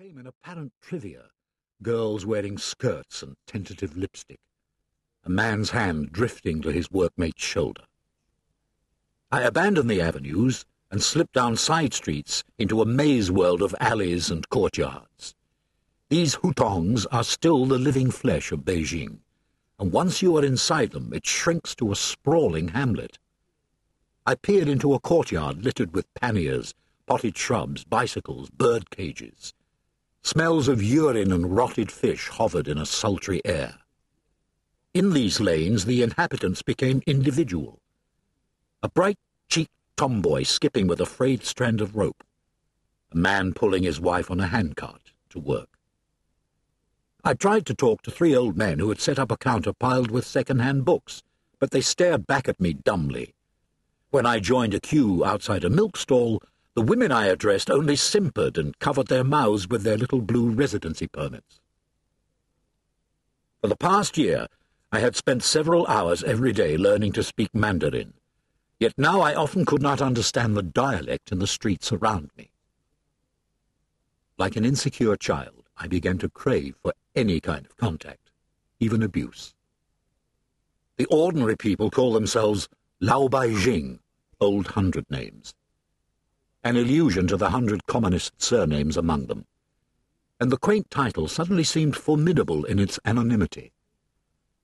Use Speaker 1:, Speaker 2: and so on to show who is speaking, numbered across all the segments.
Speaker 1: came in apparent trivia girls wearing skirts and tentative lipstick, a man's hand drifting to his workmate's shoulder. I abandoned the avenues and slipped down side streets into a maze world of alleys and courtyards. These hutongs are still the living flesh of Beijing, and once you are inside them, it shrinks to a sprawling hamlet. I peered into a courtyard littered with panniers, potted shrubs, bicycles, bird cages. Smells of urine and rotted fish hovered in a sultry air. In these lanes, the inhabitants became individual. A bright-cheeked tomboy skipping with a frayed strand of rope. A man pulling his wife on a handcart to work. I tried to talk to three old men who had set up a counter piled with second-hand books, but they stared back at me dumbly. When I joined a queue outside a milk stall, the women I addressed only simpered and covered their mouths with their little blue residency permits. For the past year, I had spent several hours every day learning to speak Mandarin, yet now I often could not understand the dialect in the streets around me. Like an insecure child, I began to crave for any kind of contact, even abuse. The ordinary people call themselves Lao Bai Xing, old hundred names an allusion to the hundred communist surnames among them, and the quaint title suddenly seemed formidable in its anonymity.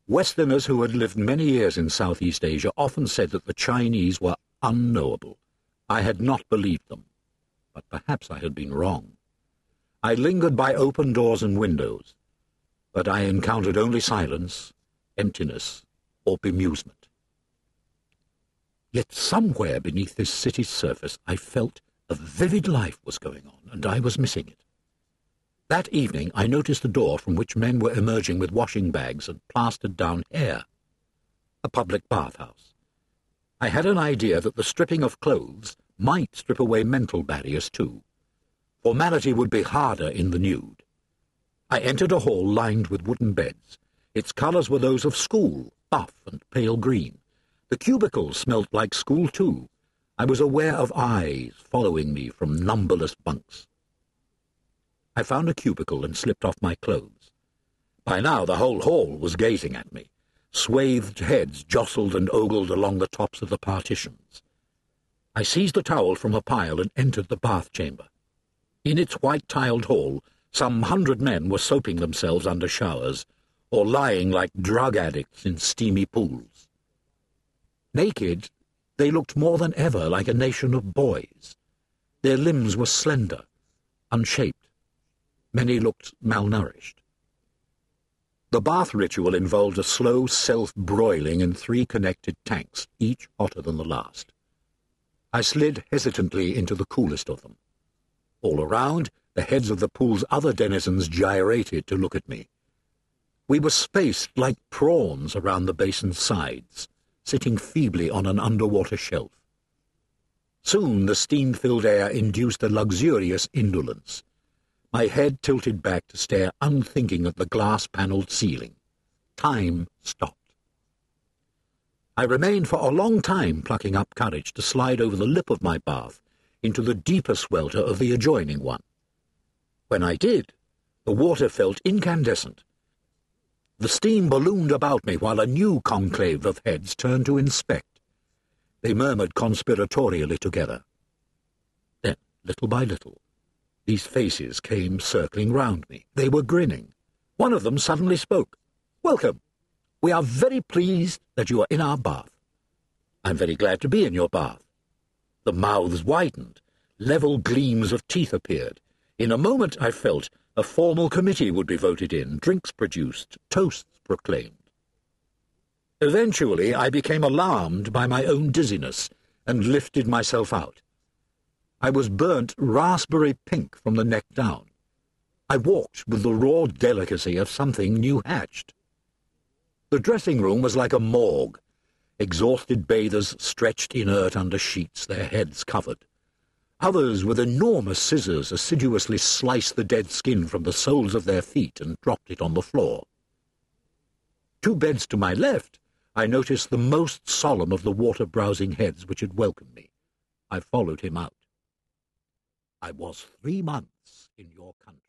Speaker 1: Westerners who had lived many years in Southeast Asia often said that the Chinese were unknowable. I had not believed them, but perhaps I had been wrong. I lingered by open doors and windows, but I encountered only silence, emptiness, or bemusement. Yet somewhere beneath this city's surface I felt a vivid life was going on, and I was missing it. That evening I noticed a door from which men were emerging with washing bags and plastered down hair. A public bathhouse. I had an idea that the stripping of clothes might strip away mental barriers too. Formality would be harder in the nude. I entered a hall lined with wooden beds. Its colours were those of school, buff and pale green. The cubicles smelt like school, too. I was aware of eyes following me from numberless bunks. I found a cubicle and slipped off my clothes. By now the whole hall was gazing at me. Swathed heads jostled and ogled along the tops of the partitions. I seized a towel from a pile and entered the bath chamber. In its white-tiled hall, some hundred men were soaping themselves under showers, or lying like drug addicts in steamy pools. Naked, they looked more than ever like a nation of boys. Their limbs were slender, unshaped. Many looked malnourished. The bath ritual involved a slow self-broiling in three connected tanks, each hotter than the last. I slid hesitantly into the coolest of them. All around, the heads of the pool's other denizens gyrated to look at me. We were spaced like prawns around the basin's sides sitting feebly on an underwater shelf. Soon the steam-filled air induced a luxurious indolence. My head tilted back to stare unthinking at the glass-panelled ceiling. Time stopped. I remained for a long time plucking up courage to slide over the lip of my bath into the deeper swelter of the adjoining one. When I did, the water felt incandescent, the steam ballooned about me while a new conclave of heads turned to inspect. They murmured conspiratorially together. Then, little by little, these faces came circling round me. They were grinning. One of them suddenly spoke. Welcome. We are very pleased that you are in our bath. I'm very glad to be in your bath. The mouths widened. Level gleams of teeth appeared. In a moment I felt a formal committee would be voted in, drinks produced, toasts proclaimed. Eventually, I became alarmed by my own dizziness and lifted myself out. I was burnt raspberry pink from the neck down. I walked with the raw delicacy of something new hatched. The dressing room was like a morgue. Exhausted bathers stretched inert under sheets, their heads covered. Others, with enormous scissors, assiduously sliced the dead skin from the soles of their feet and dropped it on the floor. Two beds to my left, I noticed the most solemn of the water-browsing heads which had welcomed me. I followed him out. I was three months in your country.